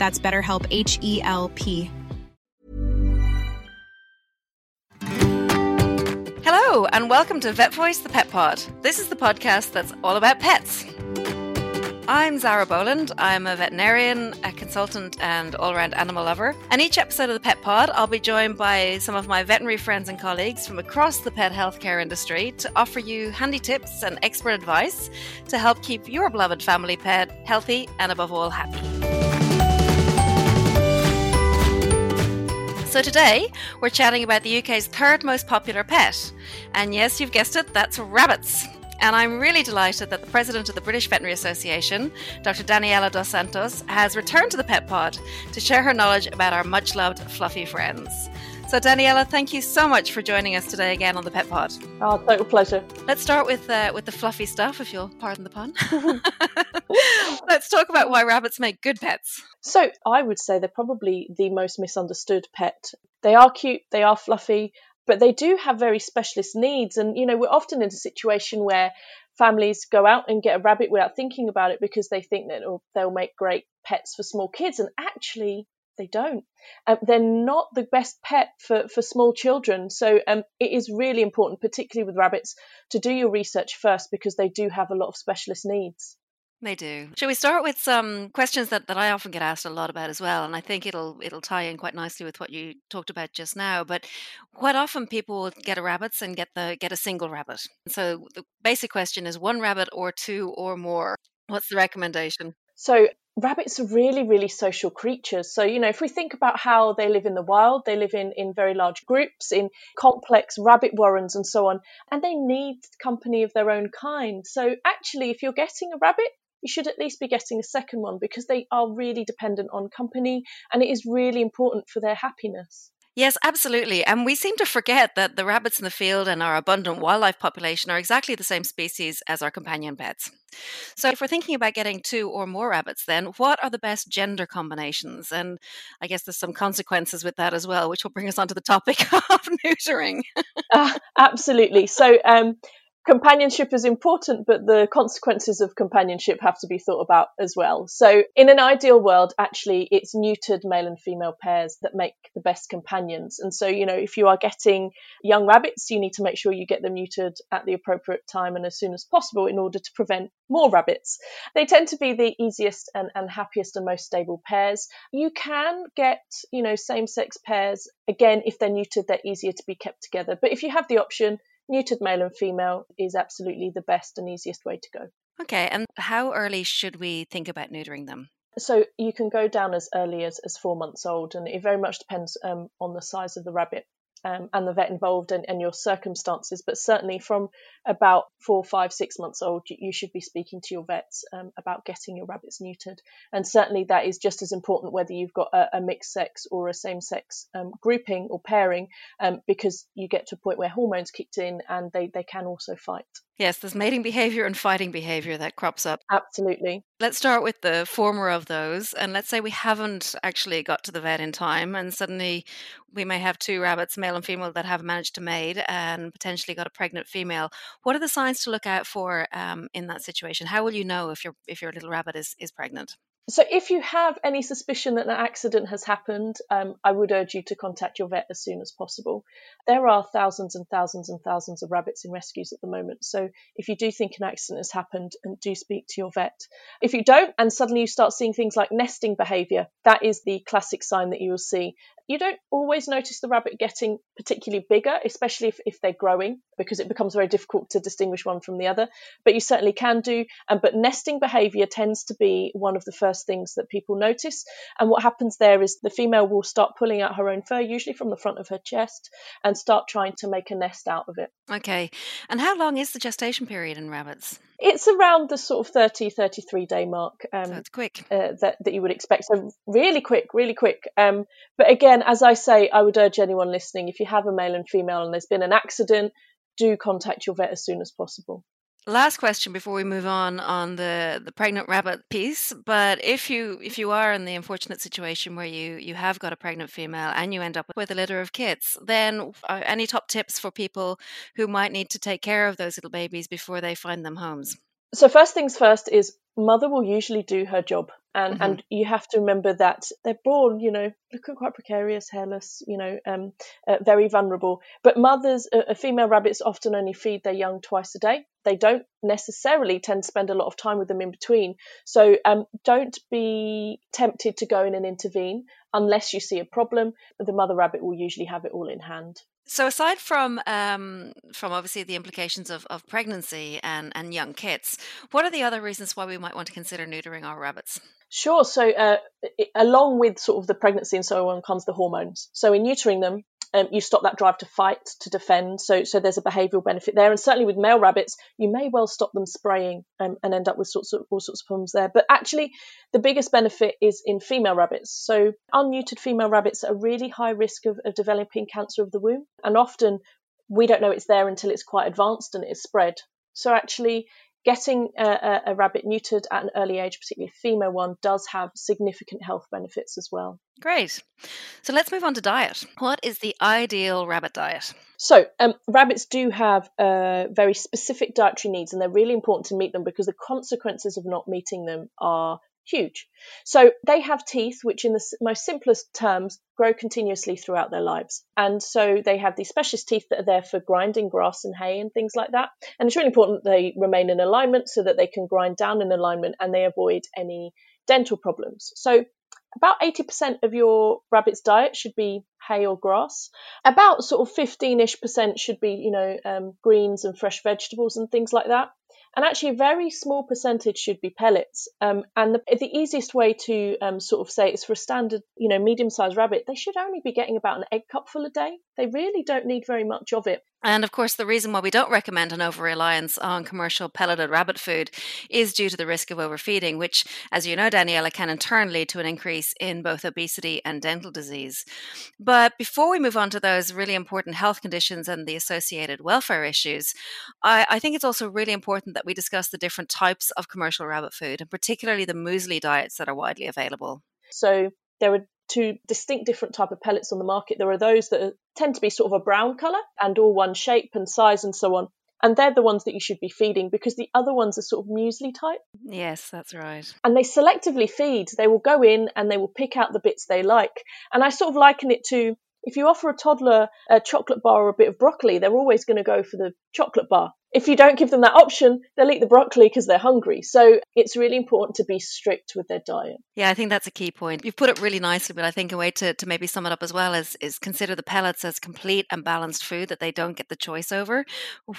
That's BetterHelp H E L P. Hello, and welcome to Vet Voice the Pet Pod. This is the podcast that's all about pets. I'm Zara Boland. I'm a veterinarian, a consultant, and all around animal lover. And each episode of the Pet Pod, I'll be joined by some of my veterinary friends and colleagues from across the pet healthcare industry to offer you handy tips and expert advice to help keep your beloved family pet healthy and, above all, happy. So today we're chatting about the UK's third most popular pet. And yes, you've guessed it, that's rabbits. And I'm really delighted that the president of the British Veterinary Association, Dr. Daniella Dos Santos, has returned to the Pet Pod to share her knowledge about our much loved fluffy friends. So, Daniella, thank you so much for joining us today again on the Pet Pod. Oh, total pleasure. Let's start with uh, with the fluffy stuff, if you'll pardon the pun. Let's talk about why rabbits make good pets. So, I would say they're probably the most misunderstood pet. They are cute, they are fluffy, but they do have very specialist needs. And, you know, we're often in a situation where families go out and get a rabbit without thinking about it because they think that they'll make great pets for small kids. And actually, they don't. Um, they're not the best pet for, for small children. So um, it is really important, particularly with rabbits, to do your research first because they do have a lot of specialist needs. They do. Shall we start with some questions that, that I often get asked a lot about as well? And I think it'll it'll tie in quite nicely with what you talked about just now. But quite often people will get a rabbits and get the get a single rabbit. So the basic question is one rabbit or two or more. What's the recommendation? So rabbits are really, really social creatures. So, you know, if we think about how they live in the wild, they live in, in very large groups, in complex rabbit warrens and so on, and they need company of their own kind. So, actually, if you're getting a rabbit, you should at least be getting a second one because they are really dependent on company and it is really important for their happiness. Yes, absolutely. And we seem to forget that the rabbits in the field and our abundant wildlife population are exactly the same species as our companion pets. So, if we're thinking about getting two or more rabbits, then what are the best gender combinations? And I guess there's some consequences with that as well, which will bring us onto the topic of neutering. uh, absolutely. So, um, companionship is important, but the consequences of companionship have to be thought about as well. So, in an ideal world, actually, it's neutered male and female pairs that make the best companions. And so, you know, if you are getting young rabbits, you need to make sure you get them neutered at the appropriate time and as soon as possible in order to prevent more rabbits. They tend to be the easiest and, and happiest and most stable pairs. You can get, you know, same sex pairs. Again, if they're neutered, they're easier to be kept together. But if you have the option, neutered male and female is absolutely the best and easiest way to go. Okay, and how early should we think about neutering them? So you can go down as early as, as four months old, and it very much depends um, on the size of the rabbit um, and the vet involved and, and, your circumstances. But certainly from about four, five, six months old, you, you should be speaking to your vets um, about getting your rabbits neutered. And certainly that is just as important whether you've got a, a mixed sex or a same sex um, grouping or pairing, um, because you get to a point where hormones kicked in and they, they can also fight. Yes, there's mating behavior and fighting behavior that crops up. Absolutely. Let's start with the former of those. And let's say we haven't actually got to the vet in time, and suddenly we may have two rabbits, male and female, that have managed to mate and potentially got a pregnant female. What are the signs to look out for um, in that situation? How will you know if your if your little rabbit is, is pregnant? So, if you have any suspicion that an accident has happened, um, I would urge you to contact your vet as soon as possible. There are thousands and thousands and thousands of rabbits in rescues at the moment. So, if you do think an accident has happened, and do speak to your vet. If you don't, and suddenly you start seeing things like nesting behaviour, that is the classic sign that you will see you don't always notice the rabbit getting particularly bigger, especially if, if they're growing, because it becomes very difficult to distinguish one from the other. But you certainly can do. And but nesting behaviour tends to be one of the first things that people notice. And what happens there is the female will start pulling out her own fur, usually from the front of her chest, and start trying to make a nest out of it. Okay. And how long is the gestation period in rabbits? It's around the sort of 30, 33 day mark. Um, it's quick. Uh, that, that you would expect. So really quick, really quick. Um, but again, as I say, I would urge anyone listening, if you have a male and female and there's been an accident, do contact your vet as soon as possible. Last question before we move on on the, the pregnant rabbit piece. But if you if you are in the unfortunate situation where you you have got a pregnant female and you end up with a litter of kits, then uh, any top tips for people who might need to take care of those little babies before they find them homes? So first things first is mother will usually do her job and mm-hmm. and you have to remember that they're born you know looking quite precarious hairless you know um, uh, very vulnerable. But mothers uh, female rabbits often only feed their young twice a day. They don't necessarily tend to spend a lot of time with them in between. So um, don't be tempted to go in and intervene unless you see a problem. The mother rabbit will usually have it all in hand so aside from um, from obviously the implications of, of pregnancy and, and young kits, what are the other reasons why we might want to consider neutering our rabbits? Sure. So uh, along with sort of the pregnancy and so on comes the hormones. So in neutering them, um, you stop that drive to fight, to defend. So, so there's a behavioural benefit there. And certainly with male rabbits, you may well stop them spraying um, and end up with sorts of, all sorts of problems there. But actually, the biggest benefit is in female rabbits. So unneutered female rabbits are really high risk of, of developing cancer of the womb. And often we don't know it's there until it's quite advanced and it's spread. So actually, getting a, a, rabbit neutered at an early age, particularly a female one, does have significant health benefits as well. Great. So let's move on to diet. What is the ideal rabbit diet? So, um, rabbits do have uh, very specific dietary needs, and they're really important to meet them because the consequences of not meeting them are huge. So they have teeth, which in the most simplest terms grow continuously throughout their lives. And so they have these specialist teeth that are there for grinding grass and hay and things like that. And it's really important they remain in alignment so that they can grind down in alignment and they avoid any dental problems. So about 80% of your rabbit's diet should be hay or grass. About sort of 15ish percent should be, you know, um, greens and fresh vegetables and things like that and actually a very small percentage should be pellets. Um, and the, the, easiest way to um, sort of say it's for a standard, you know, medium-sized rabbit, they should only be getting about an egg cupful a day. They really don't need very much of it. And of course, the reason why we don't recommend an over reliance on commercial pelleted rabbit food is due to the risk of overfeeding, which, as you know, Daniella, can in turn lead to an increase in both obesity and dental disease. But before we move on to those really important health conditions and the associated welfare issues, I, I think it's also really important that we discuss the different types of commercial rabbit food, and particularly the muesli diets that are widely available. So there are two distinct different type of pellets on the market. There are those that are, tend to be sort of a brown color and all one shape and size and so on. And they're the ones that you should be feeding because the other ones are sort of muesli type. Yes, that's right. And they selectively feed. They will go in and they will pick out the bits they like. And I sort of liken it to if you offer a toddler a chocolate bar or a bit of broccoli, they're always going to go for the chocolate bar if you don't give them that option, they'll eat the broccoli because they're hungry. So it's really important to be strict with their diet. Yeah, I think that's a key point. You've put it really nicely, but I think a way to, to maybe sum it up as well is, is consider the pellets as complete and balanced food that they don't get the choice over.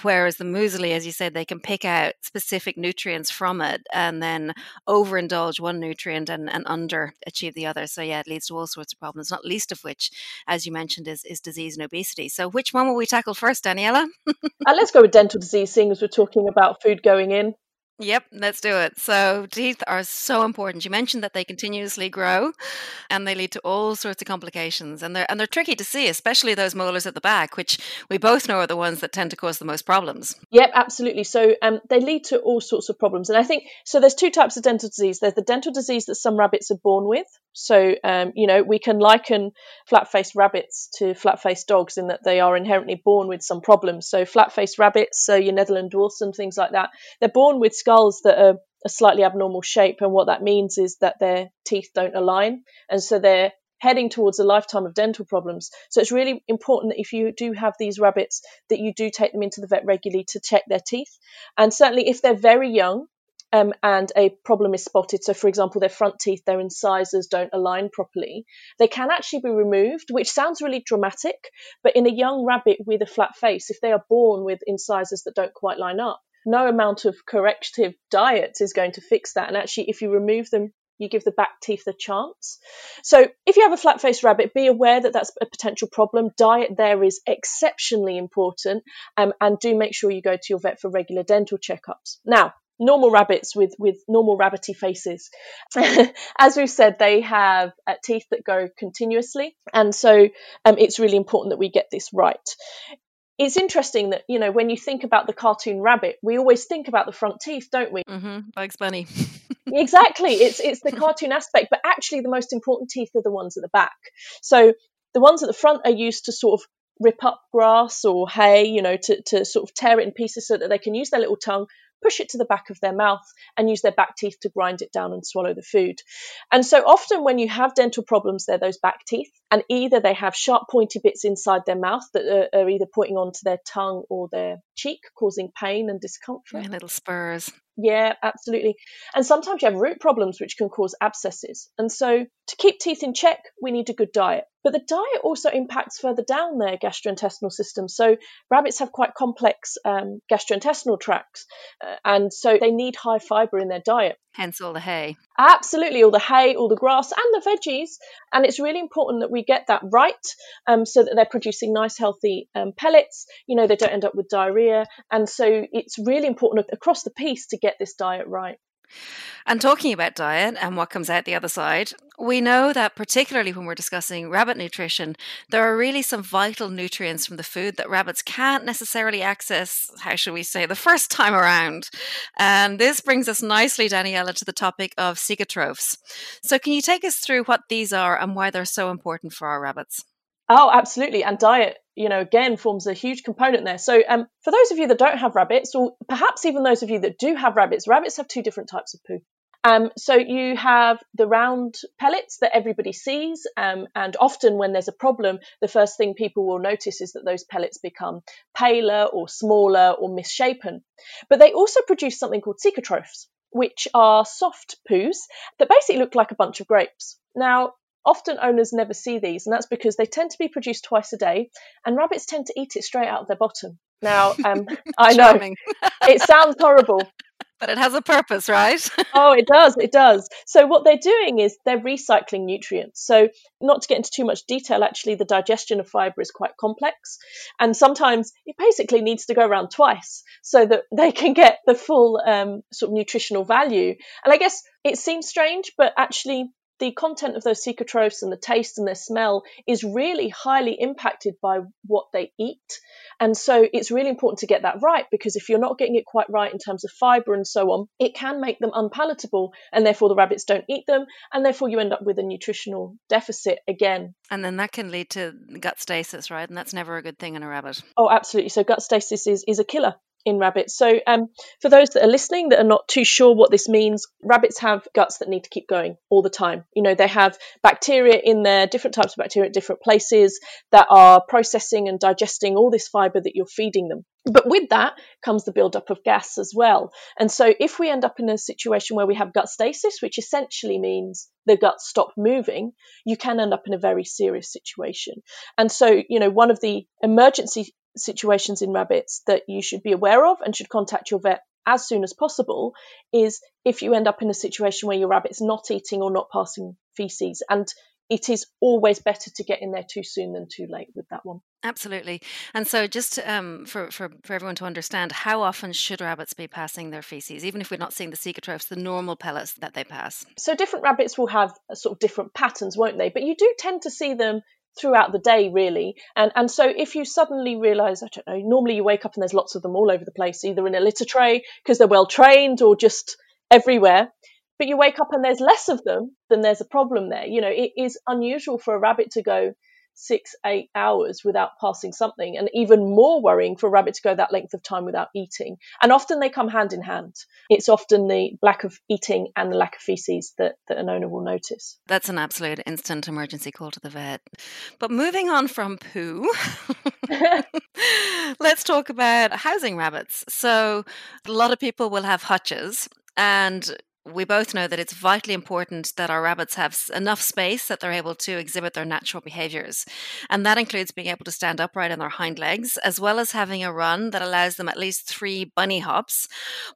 Whereas the muesli, as you said, they can pick out specific nutrients from it and then overindulge one nutrient and, and underachieve the other. So yeah, it leads to all sorts of problems, not least of which, as you mentioned, is, is disease and obesity. So which one will we tackle first, Daniella? let's go with dental disease seeing as we're talking about food going in. Yep, let's do it. So, teeth are so important. You mentioned that they continuously grow and they lead to all sorts of complications. And they're and they're tricky to see, especially those molars at the back, which we both know are the ones that tend to cause the most problems. Yep, absolutely. So, um, they lead to all sorts of problems. And I think so there's two types of dental disease. There's the dental disease that some rabbits are born with. So, um, you know, we can liken flat-faced rabbits to flat-faced dogs in that they are inherently born with some problems. So, flat-faced rabbits, so your Netherland dwarfs and things like that, they're born with skulls that are a slightly abnormal shape, and what that means is that their teeth don't align, and so they're heading towards a lifetime of dental problems. So it's really important that if you do have these rabbits, that you do take them into the vet regularly to check their teeth. And certainly, if they're very young, um, and a problem is spotted, so for example, their front teeth, their incisors don't align properly, they can actually be removed, which sounds really dramatic, but in a young rabbit with a flat face, if they are born with incisors that don't quite line up, no amount of corrective diet is going to fix that. And actually, if you remove them, you give the back teeth a chance. So, if you have a flat faced rabbit, be aware that that's a potential problem. Diet there is exceptionally important, um, and do make sure you go to your vet for regular dental checkups. Now, normal rabbits with with normal rabbity faces as we've said they have uh, teeth that go continuously and so um, it's really important that we get this right it's interesting that you know when you think about the cartoon rabbit, we always think about the front teeth, don't we? Mm-hmm. Bugs Bunny. exactly. It's it's the cartoon aspect, but actually the most important teeth are the ones at the back. So the ones at the front are used to sort of rip up grass or hay, you know, to, to sort of tear it in pieces so that they can use their little tongue push it to the back of their mouth and use their back teeth to grind it down and swallow the food. And so often when you have dental problems, they're those back teeth, and either they have sharp pointy bits inside their mouth that are, are either pointing onto their tongue or their cheek, causing pain and discomfort. Yeah, little spurs. Yeah, absolutely. And sometimes you have root problems which can cause abscesses. And so to keep teeth in check, we need a good diet. But the diet also impacts further down their gastrointestinal system. So rabbits have quite complex um, gastrointestinal tracts, uh, and so they need high fiber in their diet. Hence all the hay. Absolutely, all the hay, all the grass, and the veggies. And it's really important that we get that right um, so that they're producing nice, healthy um, pellets. You know, they don't end up with diarrhea. And so it's really important across the piece to get this diet right. And talking about diet and what comes out the other side, we know that particularly when we're discussing rabbit nutrition, there are really some vital nutrients from the food that rabbits can't necessarily access, how should we say, the first time around. And this brings us nicely, Daniella, to the topic of cecotrophs. So, can you take us through what these are and why they're so important for our rabbits? Oh, absolutely. And diet, you know, again, forms a huge component there. So, um, for those of you that don't have rabbits, or perhaps even those of you that do have rabbits, rabbits have two different types of poo. Um, so you have the round pellets that everybody sees, um, and often when there's a problem, the first thing people will notice is that those pellets become paler or smaller or misshapen. But they also produce something called cecotrophs, which are soft poos that basically look like a bunch of grapes. Now, Often owners never see these, and that's because they tend to be produced twice a day, and rabbits tend to eat it straight out of their bottom. Now, um, I know it sounds horrible, but it has a purpose, right? oh, it does, it does. So what they're doing is they're recycling nutrients. So not to get into too much detail, actually, the digestion of fibre is quite complex, and sometimes it basically needs to go around twice so that they can get the full um, sort of nutritional value. And I guess it seems strange, but actually the content of those cecotrophs and the taste and their smell is really highly impacted by what they eat. And so it's really important to get that right because if you're not getting it quite right in terms of fiber and so on, it can make them unpalatable and therefore the rabbits don't eat them and therefore you end up with a nutritional deficit again. And then that can lead to gut stasis, right? And that's never a good thing in a rabbit. Oh, absolutely. So gut stasis is, is a killer in rabbits. So, um, for those that are listening that are not too sure what this means, rabbits have guts that need to keep going all the time. You know, they have bacteria in there, different types of bacteria at different places that are processing and digesting all this fiber that you're feeding them. But with that comes the buildup of gas as well. And so, if we end up in a situation where we have gut stasis, which essentially means the guts stop moving, you can end up in a very serious situation. And so, you know, one of the emergency situations in rabbits that you should be aware of and should contact your vet as soon as possible is if you end up in a situation where your rabbit's not eating or not passing feces. And it is always better to get in there too soon than too late with that one. Absolutely. And so, just um, for, for, for everyone to understand, how often should rabbits be passing their feces, even if we're not seeing the cecotrophs, the normal pellets that they pass? So, different rabbits will have sort of different patterns, won't they? But you do tend to see them throughout the day really. And and so if you suddenly realize i don't know normally you wake up and there's lots of them all over the place either in a litter tray because they're well trained or just everywhere but you wake up and there's less of them then there's a problem there. You know it is unusual for a rabbit to go six, eight hours without passing something, and even more worrying for a rabbit to go that length of time without eating. And often they come hand in hand. It's often the lack of eating and the lack of feces that, that an owner will notice. That's an absolute instant emergency call to the vet. But moving on from poo, let's talk about housing rabbits. So, a lot of people will have hutches And we both know that it's vitally important that our rabbits have enough space that they're able to exhibit their natural behaviors. And that includes being able to stand upright on their hind legs, as well as having a run that allows them at least three bunny hops.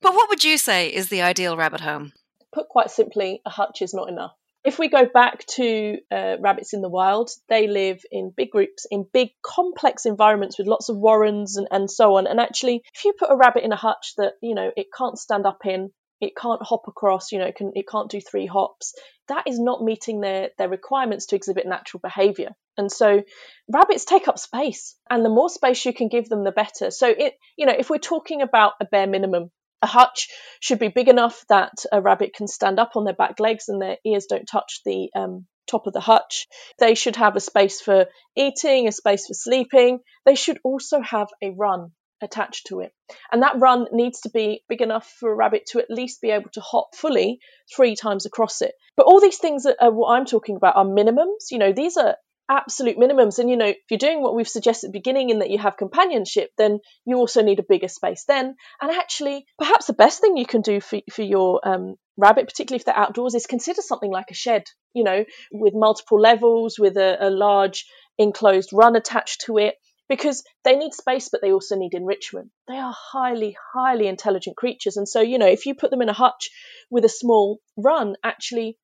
But what would you say is the ideal rabbit home? Put quite simply, a hutch is not enough. If we go back to uh, rabbits in the wild, they live in big groups, in big complex environments with lots of warrens and, and so on. And actually, if you put a rabbit in a hutch that, you know, it can't stand up in, it can't hop across, you know, it can it can't do three hops. That is not meeting their their requirements to exhibit natural behavior. And so rabbits take up space, and the more space you can give them the better. So it you know, if we're talking about a bare minimum, a hutch should be big enough that a rabbit can stand up on their back legs and their ears don't touch the um, top of the hutch. They should have a space for eating, a space for sleeping. They should also have a run attached to it. And that run needs to be big enough for a rabbit to at least be able to hop fully three times across it. But all these things are, are what I'm talking about are minimums. You know, these are absolute minimums. And you know, if you're doing what we've suggested at the beginning in that you have companionship, then you also need a bigger space then. And actually, perhaps the best thing you can do for, for your um, rabbit, particularly if they're outdoors, is consider something like a shed, you know, with multiple levels, with a, a large enclosed run attached to it. Because they need space, but they also need enrichment. They are highly, highly intelligent creatures. And so, you know, if you put them in a hutch with a small run, actually,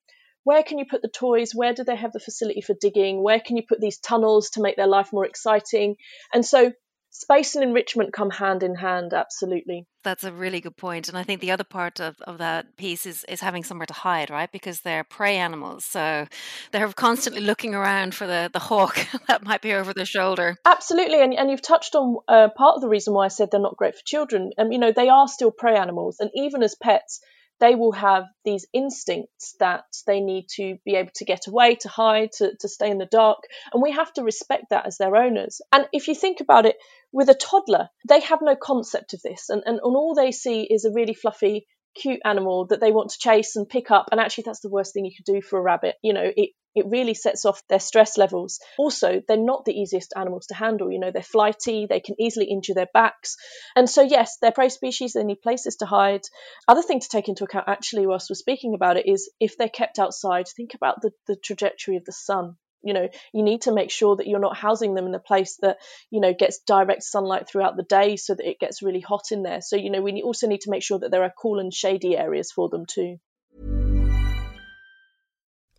where can you put the toys? Where do they have the facility for digging? Where can you put these tunnels to make their life more exciting? And so space and enrichment come hand in hand, absolutely. That's a really good. And I think the other part of, of that piece is, is having somewhere to hide, right? Because they're prey animals. So they're constantly looking around for the, the hawk that might be over their shoulder. Absolutely. And, and you've touched on uh, part of the reason why I said they're not great for children. And, um, you know, they are still prey animals. And even as pets, they will have these instincts that they need to be able to get away, to hide, to, to stay in the dark. And we have to respect that as their owners. And if you think about it, with a toddler, they have no concept of this. And, and, and all they see is a really fluffy cute animal that they want to chase and pick up and actually that's the worst thing you could do for a rabbit you know it it really sets off their stress levels. Also, they're not the easiest animals to handle. You know, they're flighty, they can easily injure their backs. And so, yes, they're prey species, they need places to hide. Other thing to take into account, actually, whilst we're speaking about it, is if they're kept outside, think about the, the trajectory of the sun. You know, you need to make sure that you're not housing them in a place that, you know, gets direct sunlight throughout the day so that it gets really hot in there. So, you know, we also need to make sure that there are cool and shady areas for them too.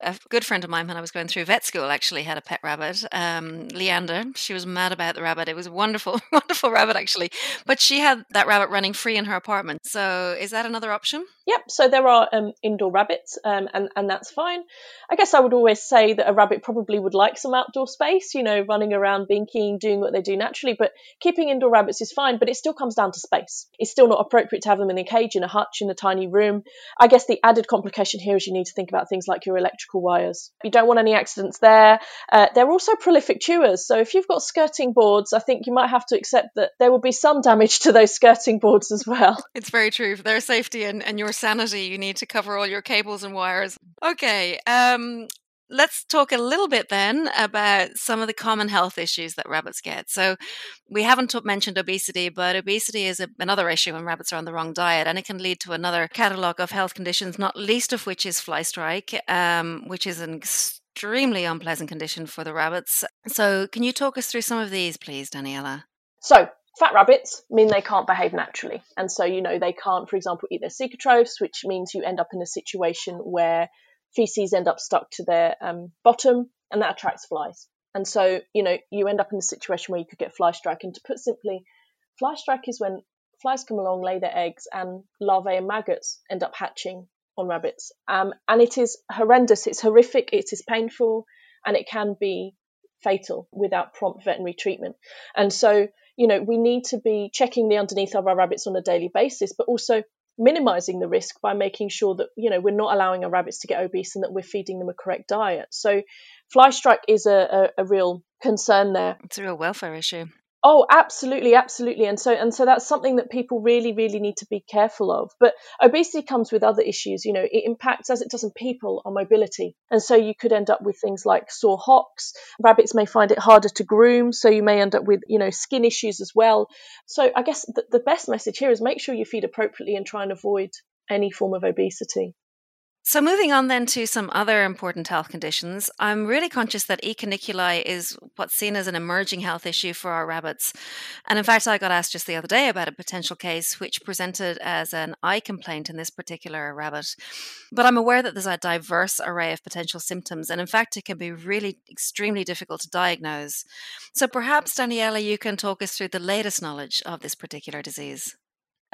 A good friend of mine when I was going through vet school actually had a pet rabbit, um, Leander. She was mad about the rabbit. It was a wonderful, wonderful rabbit actually, but she had that rabbit running free in her apartment. So is that another option? Yep. So there are um, indoor rabbits, um, and and that's fine. I guess I would always say that a rabbit probably would like some outdoor space, you know, running around, binking, doing what they do naturally. But keeping indoor rabbits is fine, but it still comes down to space. It's still not appropriate to have them in a cage, in a hutch, in a tiny room. I guess the added complication here is you need to think about things like your electrical electrical wires. You don't want any accidents there. Uh, they're also prolific chewers. So if you've got skirting boards, I think you might have to accept that there will be some damage to those skirting boards as well. It's very true. For their safety and, and your sanity, you need to cover all your cables and wires. Okay. Um, let's talk a little bit then about some of the common health issues that rabbits get. So, we haven't mentioned obesity, but obesity is a, another issue when rabbits are on the wrong diet, and it can lead to another catalogue of health conditions, not least of which is fly strike, um, which is an extremely unpleasant condition for the rabbits. So, can you talk us through some of these, please, Daniella? So, fat rabbits mean they can't behave naturally. And so, you know, they can't, for example, eat their cecotrophs, which means you end up in a situation where feces end up stuck to their um, bottom, and that attracts flies. And so, you know, you end up in a situation where you could get fly strike. And to put simply, fly strike is when flies come along, lay their eggs, and larvae and maggots end up hatching on rabbits. Um, and it is horrendous, it's horrific, it is painful, and it can be fatal without prompt veterinary treatment. And so, you know, we need to be checking the underneath of our rabbits on a daily basis, but also minimizing the risk by making sure that you know we're not allowing our rabbits to get obese and that we're feeding them a correct diet. So fly strike is a, a, a real concern there. It's a real welfare issue Oh, absolutely, absolutely. And so and so that's something that people really, really need to be careful of. But obesity comes with other issues. You know, it impacts as it does in people on mobility. And so you could end up with things like sore hocks. Rabbits may find it harder to groom, so you may end up with, you know, skin issues as well. So I guess the, the best message here is make sure you feed appropriately and try and avoid any form of obesity. So, moving on then to some other important health conditions, I'm really conscious that E. cuniculi is what's seen as an emerging health issue for our rabbits. And in fact, I got asked just the other day about a potential case which presented as an eye complaint in this particular rabbit. But I'm aware that there's a diverse array of potential symptoms, and in fact, it can be really extremely difficult to diagnose. So, perhaps, Daniella, you can talk us through the latest knowledge of this particular disease.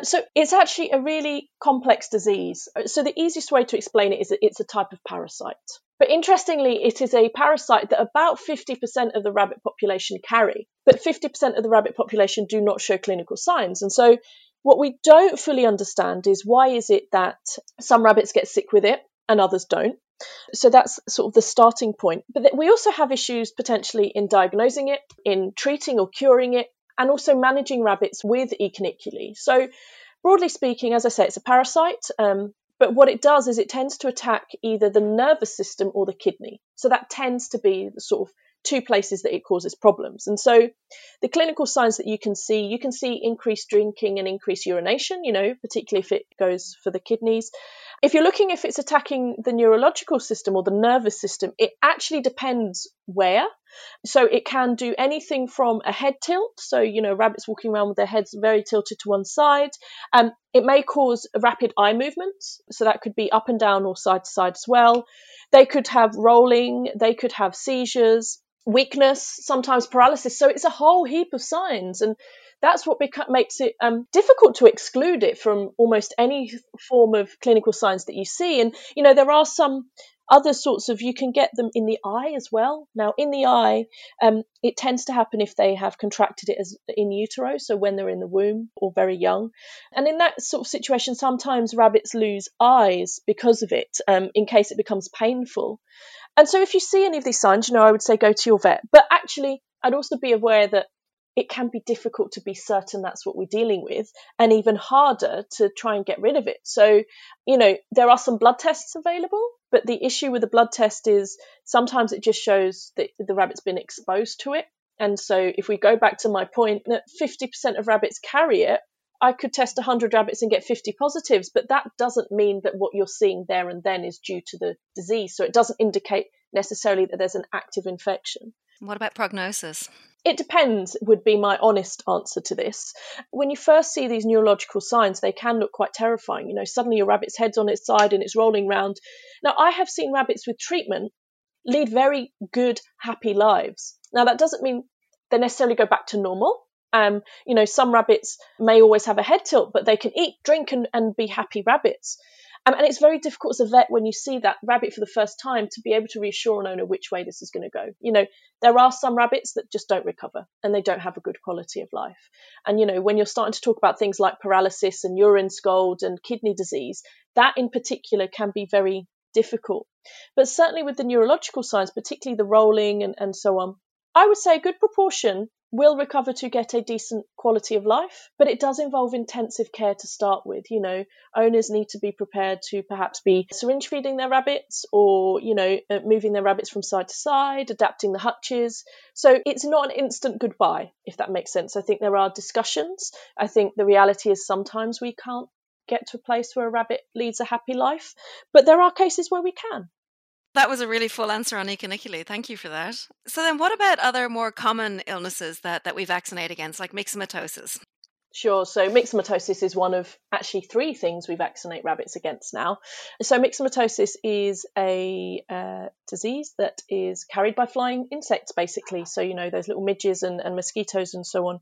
So it's actually a really complex disease. Uh, so the easiest way to explain it is that it's a type of parasite. But interestingly, it is a parasite that about 50% of the rabbit population carry, but 50% of the rabbit population do not show clinical signs. And so what we don't fully understand is why is it that some rabbits get sick with it and others don't? So that's sort of the starting point. But we also have issues potentially in diagnosing it, in treating or curing it, and also managing rabbits with E. So, broadly speaking, as I say, it's a parasite. Um, but what it does is it tends to attack either the nervous system or the kidney. So that tends to be the sort of two places that it causes problems. And so the clinical signs that you can see, you can see increased drinking and increased urination, you know, particularly if it goes for the kidneys. If you're looking if it's attacking the neurological system or the nervous system, it actually depends where. So it can do anything from a head tilt, so you know rabbits walking around with their heads very tilted to one side. Um, it may cause rapid eye movements, so that could be up and down or side to side as well. They could have rolling, they could have seizures, weakness, sometimes paralysis. So it's a whole heap of signs, and that's what beca- makes it um, difficult to exclude it from almost any form of clinical signs that you see. And you know there are some other sorts of you can get them in the eye as well. Now in the eye, um, it tends to happen if they have contracted it as in utero, so when they're in the womb or very young. And in that sort of situation, sometimes rabbits lose eyes because of it, um, in case it becomes painful. And so if you see any of these signs, you know, I would say go to your vet. But actually, I'd also be aware that it can be difficult to be certain that's what we're dealing with and even harder to try and get rid of it. So, you know, there are some blood tests available, but the issue with the blood test is sometimes it just shows that the rabbit's been exposed to it. And so if we go back to my point that 50% of rabbits carry it, I could test 100 rabbits and get 50 positives, but that doesn't mean that what you're seeing there and then is due to the disease. So it doesn't indicate necessarily that there's an active infection. What about prognosis? It depends, would be my honest answer to this. When you first see these neurological signs, they can look quite terrifying. You know, suddenly your rabbit's head's on its side and it's rolling round. Now, I have seen rabbits with treatment lead very good, happy lives. Now, that doesn't mean they necessarily go back to normal. Um, you know, some rabbits may always have a head tilt, but they can eat, drink, and, and be happy rabbits. Um, and it's very difficult as a vet when you see that rabbit for the first time to be able to reassure an owner which way this is going to go. You know, there are some rabbits that just don't recover and they don't have a good quality of life. And, you know, when you're starting to talk about things like paralysis and urine scald and kidney disease, that in particular can be very difficult But certainly with the neurological signs, particularly the rolling and, and so on, I would say a good proportion will recover to get a decent quality of life, but it does involve intensive care to start with. You know, owners need to be prepared to perhaps be syringe feeding their rabbits or, you know, uh, moving their rabbits from side to side, adapting the hutches. So it's not an instant goodbye, if that makes sense. I think there are discussions. I think the reality is sometimes we can't get to a place where a rabbit leads a happy life, but there are cases where we can. That was a really full answer on Echiniculae. Thank you for that. So then what about other more common illnesses that, that we vaccinate against, like myxomatosis? Sure. So myxomatosis is one of actually three things we vaccinate rabbits against now. So myxomatosis is a uh, disease that is carried by flying insects, basically. So you know those little midges and, and mosquitoes and so on,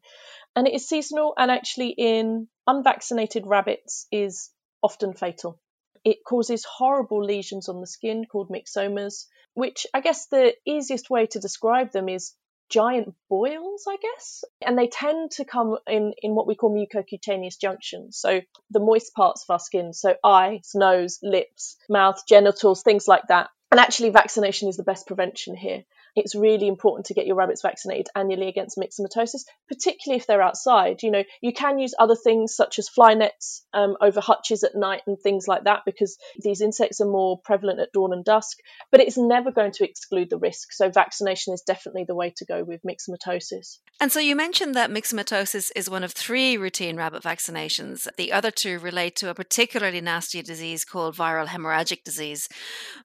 and it is seasonal and actually in unvaccinated rabbits is often fatal. It causes horrible lesions on the skin called myxomas, which I guess the easiest way to describe them is giant boils, I guess. And they tend to come in, in what we call mucocutaneous junctions. So the moist parts of our skin, so eyes, nose, lips, mouth, genitals, things like that. And actually, vaccination is the best prevention here it's really important to get your rabbits vaccinated annually against myxomatosis, particularly if they're outside. You know, you can use other things such as fly nets um, over hutches at night and things like that because these insects are more prevalent at dawn and dusk, but it's never going to exclude the risk. So, vaccination is definitely the way to go with myxomatosis. And so, you mentioned that myxomatosis is one of three routine rabbit vaccinations. The other two relate to a particularly nasty disease called viral hemorrhagic disease.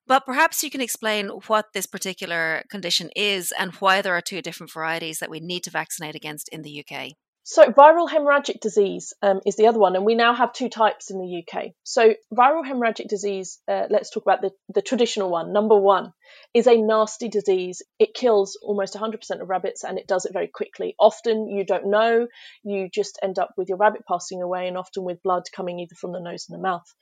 But perhaps you can explain what this particular condition is and why there are two different varieties that we need to vaccinate against in the UK. So, viral hemorrhagic disease um, is the other one, and we now have two types in the UK. So, viral hemorrhagic disease, uh, let's talk about the, the traditional one. Number one is a nasty disease. It kills almost 100% of rabbits and it does it very quickly. Often you don't know, you just end up with your rabbit passing away, and often with blood coming either from the nose and the mouth.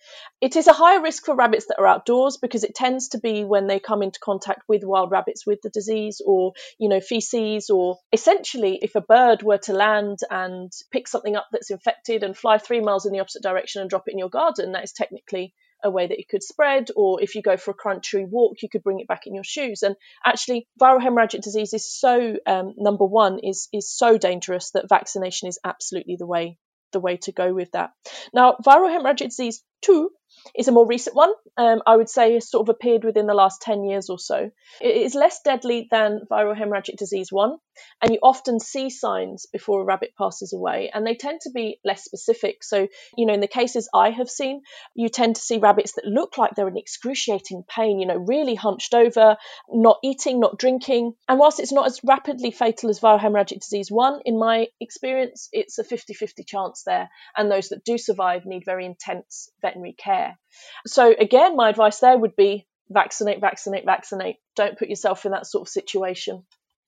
It is a higher risk for rabbits that are outdoors because it tends to be when they come into contact with wild rabbits with the disease or, you know, feces, or essentially if a bird were to land and pick something up that's infected and fly three miles in the opposite direction and drop it in your garden, that is technically a way that it could spread, or if you go for a country walk, you could bring it back in your shoes. And actually, viral hemorrhagic disease is so um, number one is is so dangerous that vaccination is absolutely the way the way to go with that. Now, viral hemorrhagic disease two is a more recent one. Um, I would say has sort of appeared within the last 10 years or so. It is less deadly than viral hemorrhagic disease 1, and you often see signs before a rabbit passes away, and they tend to be less specific. So, you know, in the cases I have seen, you tend to see rabbits that look like they're in excruciating pain, you know, really hunched over, not eating, not drinking. And whilst it's not as rapidly fatal as viral hemorrhagic disease 1, in my experience, it's a 50 50 chance there, and those that do survive need very intense veterinary care. So, again, my advice there would be vaccinate, vaccinate, vaccinate. Don't put yourself in that sort of situation.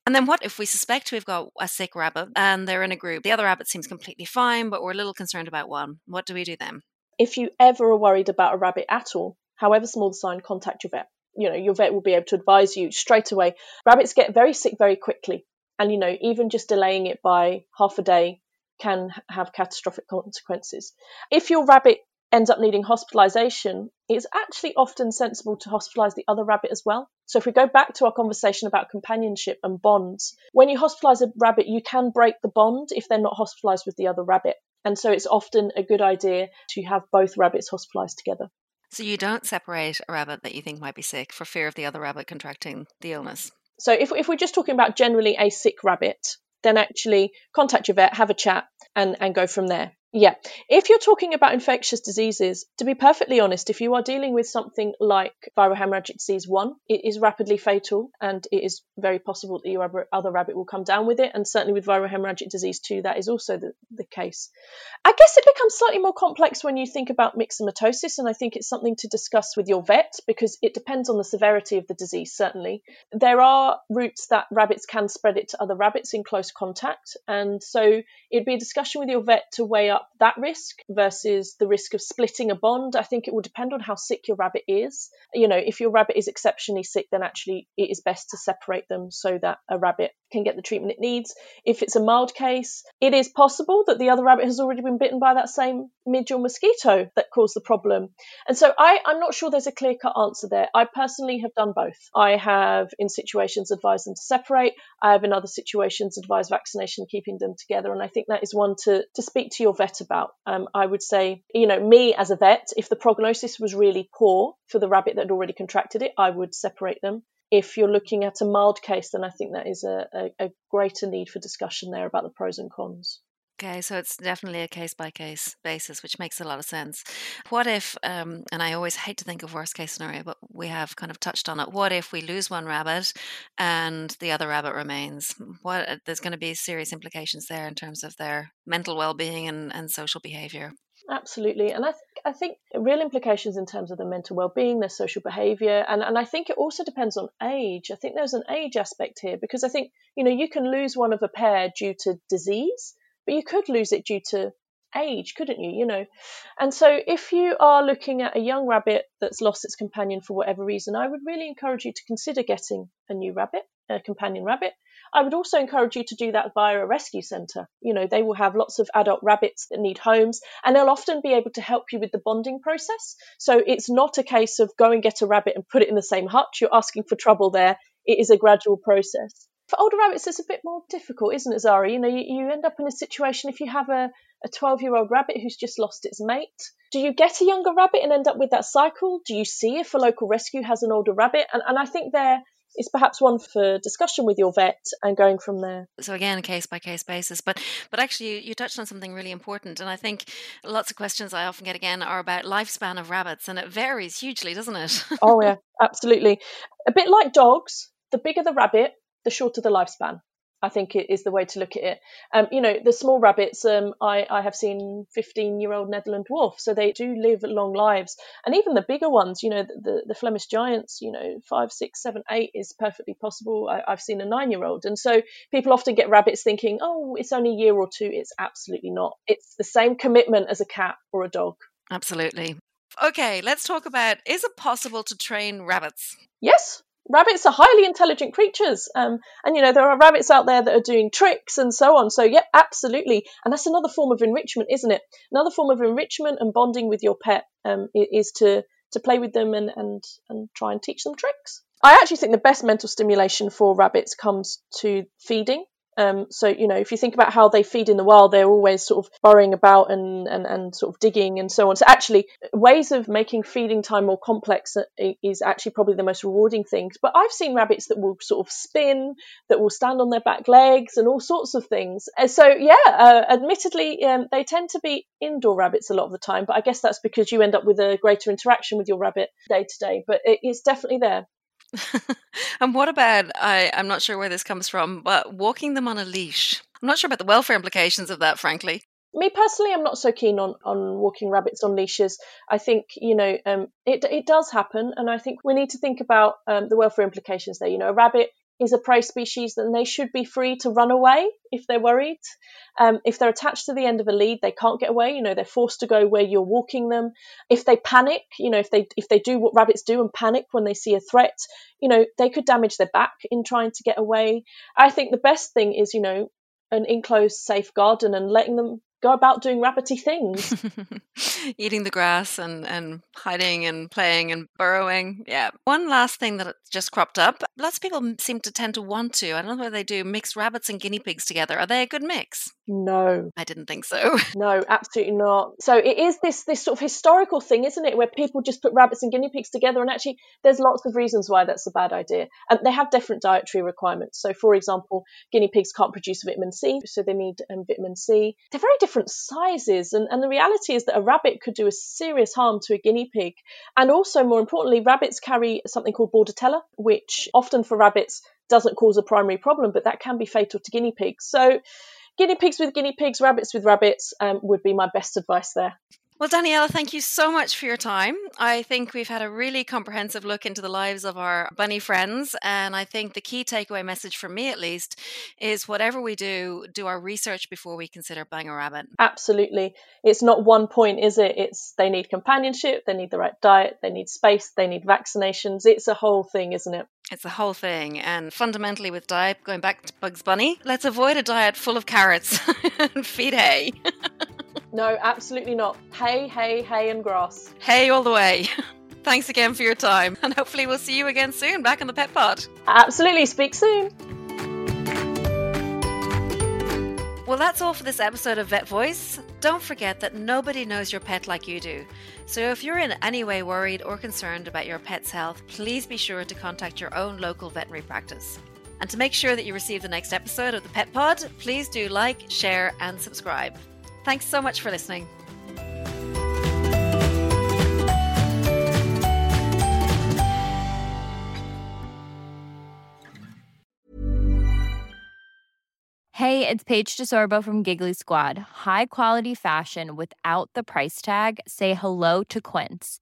And then what if we suspect we've got a sick rabbit and they're in a group? The other rabbit seems completely fine, but we're a little concerned about one. What do we do then? If you ever are worried about a rabbit at all, however small the sign, contact your vet. You know, your vet will be able to advise you straight away. Rabbits get very sick very quickly. And, you know, even just delaying it by half a day can have catastrophic consequences. If your rabbit ends up needing hospitalization, it's actually often sensible to hospitalize the other rabbit as well. So if we go back to our conversation about companionship and bonds, when you hospitalize a rabbit, you can break the bond if they're not hospitalized with the other rabbit. And so it's often a good idea to have both rabbits hospitalized together. So you don't separate a rabbit that you think might be sick for fear of the other rabbit contracting the illness. So if, if we're just talking about generally a sick rabbit, then actually contact your vet, have a chat, and, and go from there. Yeah. If you're talking about infectious diseases, to be perfectly honest, if you are dealing with something like viral hemorrhagic disease 1, it is rapidly fatal and it is very possible that your other rabbit will come down with it. And certainly with viral hemorrhagic disease 2, that is also the, the case. I guess it becomes slightly more complex when you think about myxomatosis, and I think it's something to discuss with your vet because it depends on the severity of the disease, certainly. There are routes that rabbits can spread it to other rabbits in close contact. And so it'd be a discussion with your vet to weigh up that risk versus the risk of splitting a bond. I think it will depend on how sick your rabbit is. You know, if your rabbit is exceptionally sick, then actually it is best to separate them so that a rabbit can get the treatment it needs. If it's a mild case, it is possible that the other rabbit has already been bitten by that same midge or mosquito that caused the problem. And so I, I'm not sure there's a clear cut answer there. I personally have done both. I have, in situations, advised them to separate. I have, in other situations, advised vaccination, keeping them together. And I think that is one to, to speak to your vet about. Um, I would say, you know, me as a vet, if the prognosis was really poor for the rabbit that had already contracted it, I would separate them if you're looking at a mild case, then I think that is a, a, a greater need for discussion there about the pros and cons. Okay, so it's definitely a case by case basis, which makes a lot of sense. What if, um, and I always hate to think of worst case scenario, but we have kind of touched on it. What if we lose one rabbit and the other rabbit remains? What there's going to be serious implications there in terms of their mental well being and, and social behavior. Absolutely, and I think I think real implications in terms of the mental well-being, their social behaviour, and and I think it also depends on age. I think there's an age aspect here because I think you know you can lose one of a pair due to disease, but you could lose it due to age, couldn't you? You know, and so if you are looking at a young rabbit that's lost its companion for whatever reason, I would really encourage you to consider getting a new rabbit, a companion rabbit. I would also encourage you to do that via a rescue centre. You know, they will have lots of adult rabbits that need homes and they'll often be able to help you with the bonding process. So it's not a case of go and get a rabbit and put it in the same hutch. You're asking for trouble there. It is a gradual process. For older rabbits, it's a bit more difficult, isn't it, Zara? You know, you, you end up in a situation if you have a, a 12 year old rabbit who's just lost its mate. Do you get a younger rabbit and end up with that cycle? Do you see if a local rescue has an older rabbit? And, and I think there is perhaps one for discussion with your vet and going from there. So again, a case by case basis, but but actually, you, you touched on something really important, and I think lots of questions I often get again are about lifespan of rabbits, and it varies hugely, doesn't it? oh yeah, absolutely. A bit like dogs, the bigger the rabbit, the shorter the lifespan. I think it is the way to look at it. Um, you know, the small rabbits, um, I, I have seen 15 year old Netherland dwarf, so they do live long lives. And even the bigger ones, you know, the, the Flemish giants, you know, five, six, seven, eight is perfectly possible. I, I've seen a nine year old. And so people often get rabbits thinking, oh, it's only a year or two. It's absolutely not. It's the same commitment as a cat or a dog. Absolutely. Okay, let's talk about is it possible to train rabbits? Yes, rabbits are highly intelligent creatures um, and you know there are rabbits out there that are doing tricks and so on. So yeah absolutely. And that's another form of enrichment isn't it? Another form of enrichment and bonding with your pet um, is to to play with them and, and and try and teach them tricks. I actually think the best mental stimulation for rabbits comes to feeding um, so you know, if you think about how they feed in the wild, they're always sort of burrowing about and, and, and sort of digging and so on. So actually, ways of making feeding time more complex is actually probably the most rewarding things. But I've seen rabbits that will sort of spin, that will stand on their back legs, and all sorts of things. And so yeah, uh, admittedly, um, they tend to be indoor rabbits a lot of the time. But I guess that's because you end up with a greater interaction with your rabbit day to day. But it, it's definitely there. and what about I, I'm not sure where this comes from, but walking them on a leash. I'm not sure about the welfare implications of that, frankly. Me personally, I'm not so keen on, on walking rabbits on leashes. I think you know um, it it does happen, and I think we need to think about um, the welfare implications there. You know, a rabbit is a prey species, then they should be free to run away if they're worried. Um, if they're attached to the end of a lead, they can't get away. You know, they're forced to go where you're walking them. If they panic, you know, if they if they do what rabbits do and panic when they see a threat, you know, they could damage their back in trying to get away. I think the best thing is, you know, an enclosed safe garden and letting them go about doing rabbity things. Eating the grass and, and hiding and playing and burrowing. Yeah. One last thing that just cropped up. Lots of people seem to tend to want to, I don't know whether they do, mix rabbits and guinea pigs together. Are they a good mix? No. I didn't think so. No, absolutely not. So it is this this sort of historical thing, isn't it, where people just put rabbits and guinea pigs together and actually there's lots of reasons why that's a bad idea. And they have different dietary requirements. So for example, guinea pigs can't produce vitamin C, so they need um, vitamin C. They're very different sizes and, and the reality is that a rabbit could do a serious harm to a guinea pig. And also more importantly, rabbits carry something called bordetella, which often for rabbits doesn't cause a primary problem, but that can be fatal to guinea pigs. So guinea pigs with guinea pigs, rabbits with rabbits um, would be my best advice there. Well, Daniella, thank you so much for your time. I think we've had a really comprehensive look into the lives of our bunny friends. And I think the key takeaway message for me, at least, is whatever we do, do our research before we consider buying a rabbit. Absolutely. It's not one point, is it? It's they need companionship, they need the right diet, they need space, they need vaccinations. It's a whole thing, isn't it? It's a whole thing. And fundamentally, with diet, going back to Bugs Bunny, let's avoid a diet full of carrots and feed hay. No, absolutely not. Hay, hay, hay, and grass. Hay all the way. Thanks again for your time, and hopefully we'll see you again soon back in the Pet Pod. Absolutely. Speak soon. Well, that's all for this episode of Vet Voice. Don't forget that nobody knows your pet like you do. So if you're in any way worried or concerned about your pet's health, please be sure to contact your own local veterinary practice. And to make sure that you receive the next episode of the Pet Pod, please do like, share, and subscribe. Thanks so much for listening. Hey, it's Paige DeSorbo from Giggly Squad. High quality fashion without the price tag? Say hello to Quince.